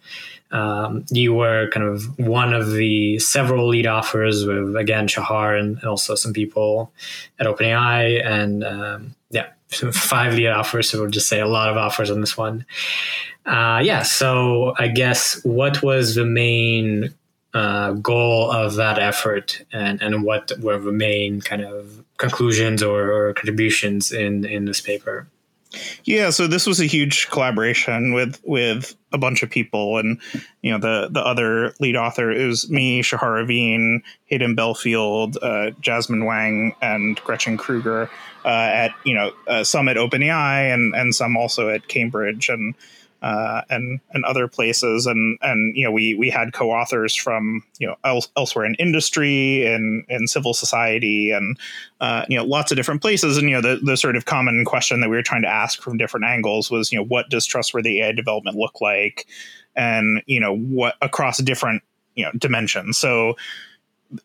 um, you were kind of one of the several lead offers with again Shahar and, and also some people at OpenAI and um, yeah five lead offers so we'll just say a lot of offers on this one. Uh, yeah so I guess what was the main uh, goal of that effort and, and what were the main kind of conclusions or, or contributions in in this paper yeah, so this was a huge collaboration with with a bunch of people, and you know the the other lead author is me, Shahar Avin, Haydn Belfield, uh, Jasmine Wang, and Gretchen Krueger uh, at you know uh, some at OpenAI and and some also at Cambridge, and uh, and and other places, and and you know we we had co-authors from you know el- elsewhere in industry and in civil society, and uh, you know lots of different places, and you know the the sort of common question that we were trying to ask from different angles was you know what does trustworthy AI development look like, and you know what across different you know dimensions. So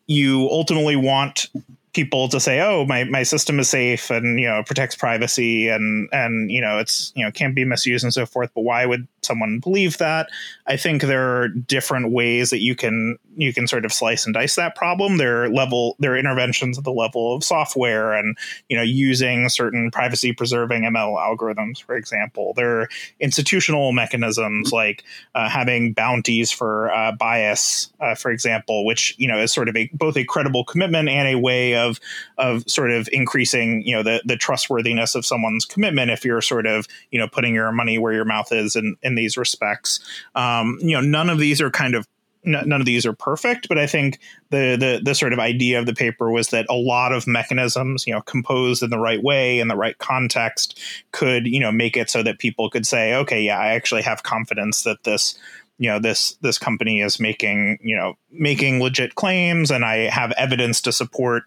you ultimately want people to say, "Oh, my, my system is safe and you know protects privacy and and you know it's you know can't be misused and so forth." But why would someone believe that? I think there are different ways that you can you can sort of slice and dice that problem. There are level there are interventions at the level of software and you know using certain privacy preserving ML algorithms, for example. There are institutional mechanisms like uh, having bounties for uh, bias, uh, for example, which you know is sort of a both a credible commitment and a way of of sort of increasing you know the the trustworthiness of someone's commitment if you're sort of you know putting your money where your mouth is in in these respects. Um, you know, none of these are kind of none of these are perfect, but I think the, the the sort of idea of the paper was that a lot of mechanisms, you know, composed in the right way in the right context, could you know make it so that people could say, okay, yeah, I actually have confidence that this you know this this company is making you know making legit claims and i have evidence to support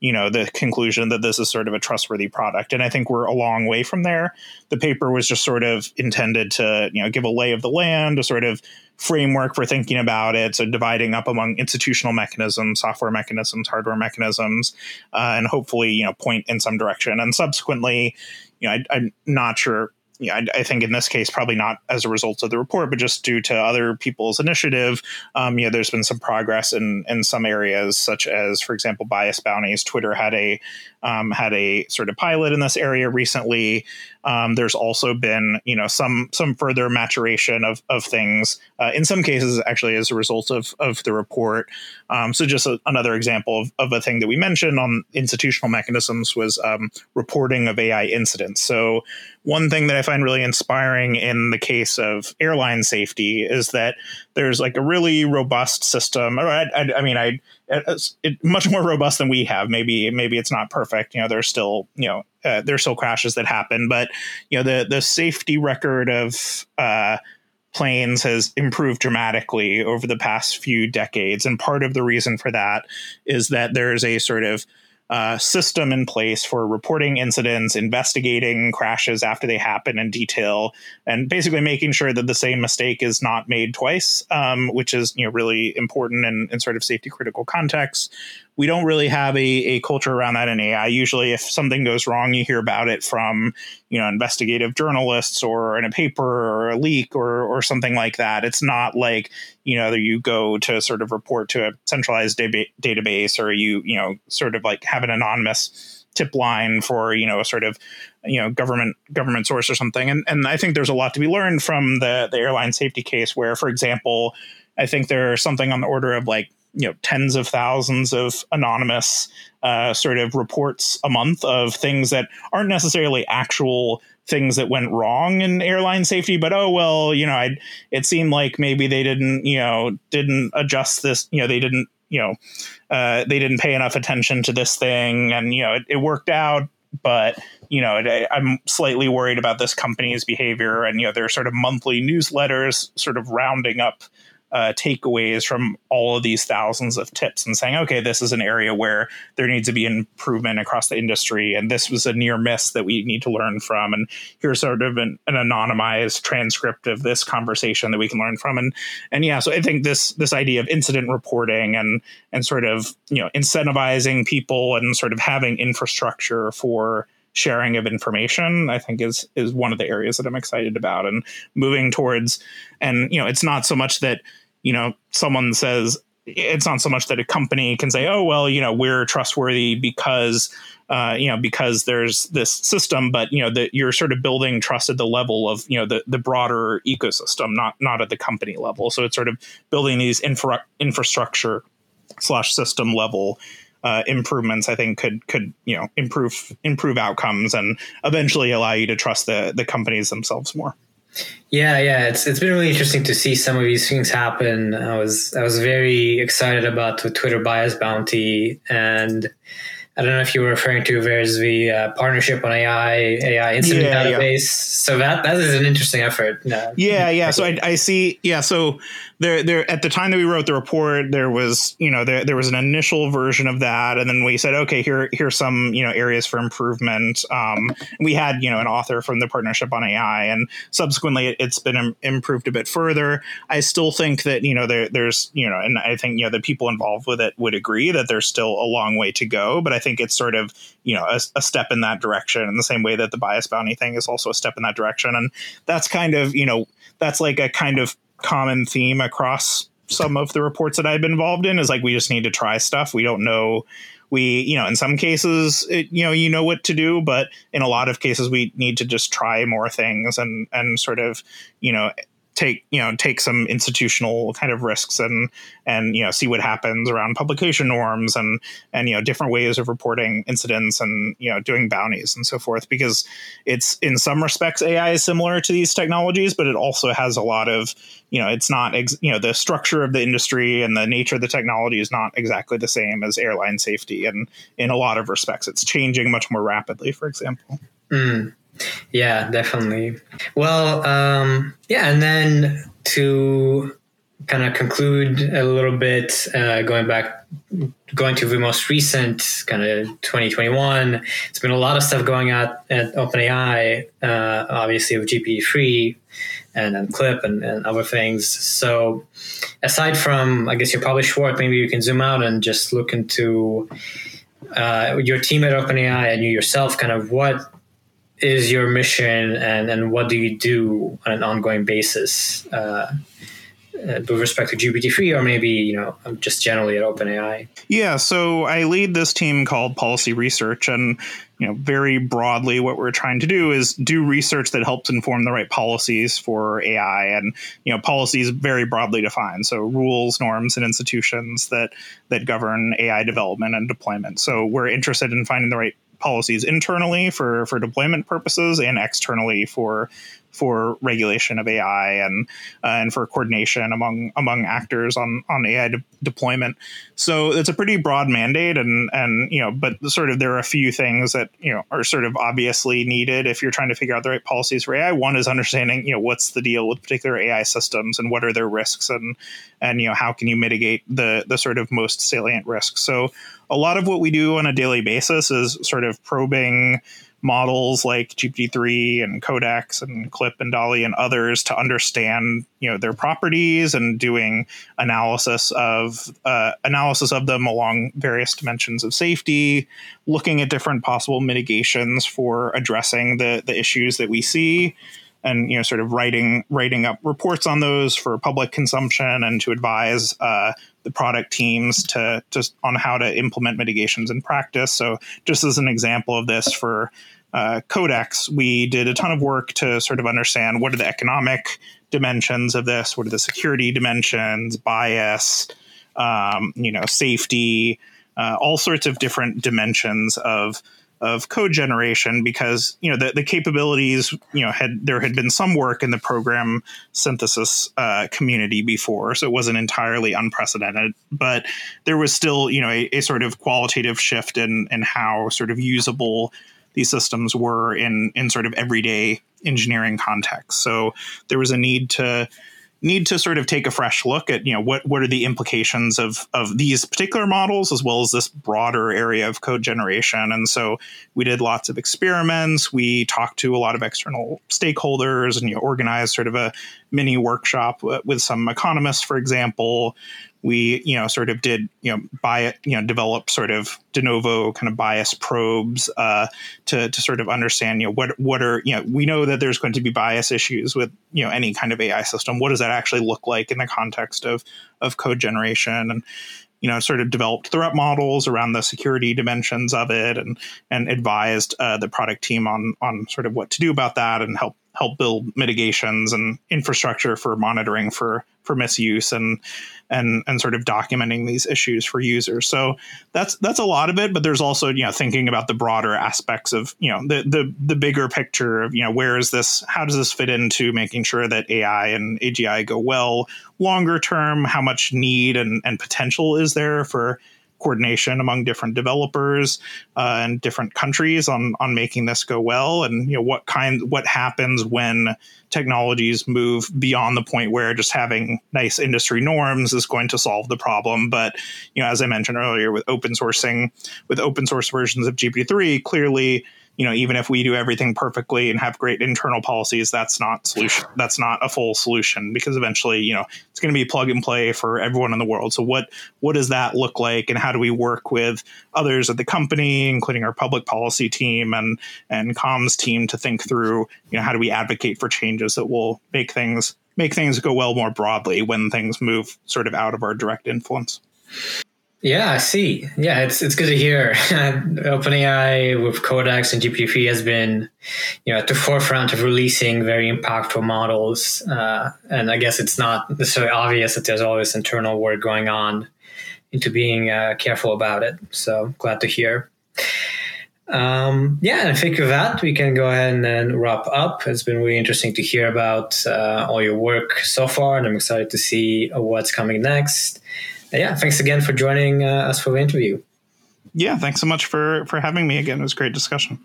you know the conclusion that this is sort of a trustworthy product. And i think we're a long way from there. The paper was just sort of intended to you know give a lay of the land a sort of framework for thinking about it. So dividing up among institutional mechanisms software mechanisms hardware mechanisms uh, and hopefully you know point in some direction. And subsequently you know I, i'm not sure yeah, I, I, think in this case, probably not as a result of the report, but just due to other people's initiative. Um, you know, there's been some progress in in some areas, such as, for example, bias bounties. Twitter had a um, had a sort of pilot in this area recently. Um, there's also been, you know, some some further maturation of of things. Uh, in some cases, actually, as a result of of the report. Um, so, just a, another example of, of a thing that we mentioned on institutional mechanisms was um, reporting of AI incidents. So, one thing that I find really inspiring in the case of airline safety is that there's like a really robust system. I, I, I mean, I it, much more robust than we have. Maybe maybe it's not perfect. You know, there's still you know uh, there's still crashes that happen, but you know the the safety record of uh, planes has improved dramatically over the past few decades, and part of the reason for that is that there's a sort of uh, system in place for reporting incidents, investigating crashes after they happen in detail, and basically making sure that the same mistake is not made twice, um, which is you know really important in, in sort of safety critical contexts we don't really have a, a culture around that in AI. Usually, if something goes wrong, you hear about it from you know investigative journalists or in a paper or a leak or or something like that. It's not like you know you go to sort of report to a centralized database or you you know sort of like have an anonymous tip line for you know a sort of you know government government source or something and and I think there's a lot to be learned from the the airline safety case where for example I think there's something on the order of like you know tens of thousands of anonymous uh, sort of reports a month of things that aren't necessarily actual things that went wrong in airline safety but oh well you know i it seemed like maybe they didn't you know didn't adjust this you know they didn't you know uh, they didn't pay enough attention to this thing and you know it, it worked out but you know it, i'm slightly worried about this company's behavior and you know there are sort of monthly newsletters sort of rounding up uh, takeaways from all of these thousands of tips and saying, okay, this is an area where there needs to be improvement across the industry, and this was a near miss that we need to learn from, and here's sort of an, an anonymized transcript of this conversation that we can learn from, and and yeah, so I think this this idea of incident reporting and and sort of you know incentivizing people and sort of having infrastructure for sharing of information i think is is one of the areas that i'm excited about and moving towards and you know it's not so much that you know, someone says it's not so much that a company can say, "Oh, well, you know, we're trustworthy because." Uh, you know, because there's this system, but you know that you're sort of building trust at the level of you know the the broader ecosystem, not not at the company level. So it's sort of building these infra- infrastructure slash system level uh, improvements. I think could could you know improve improve outcomes and eventually allow you to trust the the companies themselves more. Yeah, yeah, it's it's been really interesting to see some of these things happen. I was I was very excited about the Twitter bias bounty, and I don't know if you were referring to there's the uh, partnership on AI AI incident yeah, database. Yeah. So that that is an interesting effort. Uh, yeah, yeah. So I, I see. Yeah, so there there at the time that we wrote the report there was you know there, there was an initial version of that. And then we said okay here here's some you know areas for improvement. Um, we had you know an author from the partnership on ai and subsequently it, has been improved a bit further. I still think that you know there, there's you know and i think you know the people involved with it would agree that there's still a long way to go but i think it's sort of you know a, a step in that direction in the same way that the bias bounty thing is also a step in that direction. And that's kind of you know that's like a kind of common theme across some of the reports that I've been involved in is like we just need to try stuff. We don't know we you know in some cases it, you know you know what to do but in a lot of cases we need to just try more things and and sort of you know take you know take some institutional kind of risks and and you know see what happens around publication norms and and you know different ways of reporting incidents and you know doing bounties and so forth because it's in some respects AI is similar to these technologies but it also has a lot of you know it's not ex- you know the structure of the industry and the nature of the technology is not exactly the same as airline safety and in a lot of respects it's changing much more rapidly for example mm. Yeah, definitely. Well, um, yeah, and then to kind of conclude a little bit, uh, going back, going to the most recent kind of 2021, it's been a lot of stuff going on at OpenAI, uh, obviously with GPT-3 and, and Clip and, and other things. So aside from, I guess you're probably short, maybe you can zoom out and just look into uh, your team at OpenAI and you yourself, kind of what is your mission and, and what do you do on an ongoing basis uh, uh with respect to GPT-3 or maybe, you know, just generally at OpenAI? Yeah, so I lead this team called Policy Research and you know, very broadly what we're trying to do is do research that helps inform the right policies for AI and you know, policies very broadly defined. So rules, norms and institutions that that govern AI development and deployment. So we're interested in finding the right policies internally for for deployment purposes and externally for for regulation of AI and uh, and for coordination among among actors on on AI de- deployment. So it's a pretty broad mandate, and and you know, but sort of there are a few things that you know are sort of obviously needed if you're trying to figure out the right policies for AI. One is understanding you know what's the deal with particular AI systems and what are their risks and and you know how can you mitigate the the sort of most salient risks. So a lot of what we do on a daily basis is sort of probing models like GPT-3 and Codex and Clip and DALL-E and others to understand you know their properties and doing analysis of uh, analysis of them along various dimensions of safety, looking at different possible mitigations for addressing the the issues that we see and you know sort of writing writing up reports on those for public consumption and to advise uh, the product teams to just on how to implement mitigations in practice. So just as an example of this for uh, Codex, we did a ton of work to sort of understand what are the economic dimensions of this, what are the security dimensions, bias, um, you know, safety, uh, all sorts of different dimensions of of code generation because you know the, the capabilities you know had there had been some work in the program synthesis uh, community before so it wasn't entirely unprecedented but there was still you know a, a sort of qualitative shift in in how sort of usable these systems were in in sort of everyday engineering context. So there was a need to need to sort of take a fresh look at you know what what are the implications of of these particular models as well as this broader area of code generation. And so we did lots of experiments. We talked to a lot of external stakeholders and you know, organized sort of a mini workshop uh, with some economists for example we you know sort of did you know buy you know develop sort of de novo kind of bias probes uh, to to sort of understand you know what what are you know we know that there's going to be bias issues with you know any kind of AI system. What does that actually look like in the context of of code generation and you know, sort of developed threat models around the security dimensions of it, and and advised uh, the product team on on sort of what to do about that, and help help build mitigations and infrastructure for monitoring for for misuse and and and sort of documenting these issues for users. So that's that's a lot of it, but there's also you know thinking about the broader aspects of you know the the the bigger picture of you know where is this how does this fit into making sure that AI and AGI go well longer term? How much need and and potential is there for coordination among different developers uh, and different countries on on making this go well? And you know what kind what happens when technologies move beyond the point where just having nice industry norms is going to solve the problem? But you know as i mentioned earlier with open sourcing with open source versions of gpt-3 clearly you know even if we do everything perfectly and have great internal policies that's not solution that's not a full solution because eventually you know it's going to be plug and play for everyone in the world. So what what does that look like and how do we work with others at the company including our public policy team and and comms team to think through you know how do we advocate for changes that will make things make things go well more broadly when things move sort of out of our direct influence Yeah, I see. Yeah, it's it's good to hear. OpenAI with Codex and GPT has been, you know, at the forefront of releasing very impactful models. Uh, and I guess it's not necessarily obvious that there's all this internal work going on into being uh, careful about it. So glad to hear. Um, yeah, and I think with that, we can go ahead and then wrap up. It's been really interesting to hear about uh, all your work so far, and I'm excited to see what's coming next. Yeah, thanks again for joining uh, us for the interview. Yeah, thanks so much for for having me again. It was a great discussion.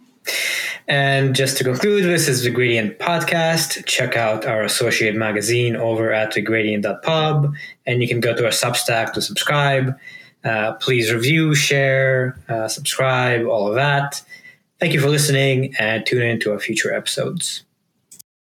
And just to conclude, this is the Gradient Podcast. Check out our associate magazine over at thegradient.pub, and you can go to our Substack to subscribe. Uh, please review, share, uh, subscribe, all of that. Thank you for listening, and tune in to our future episodes.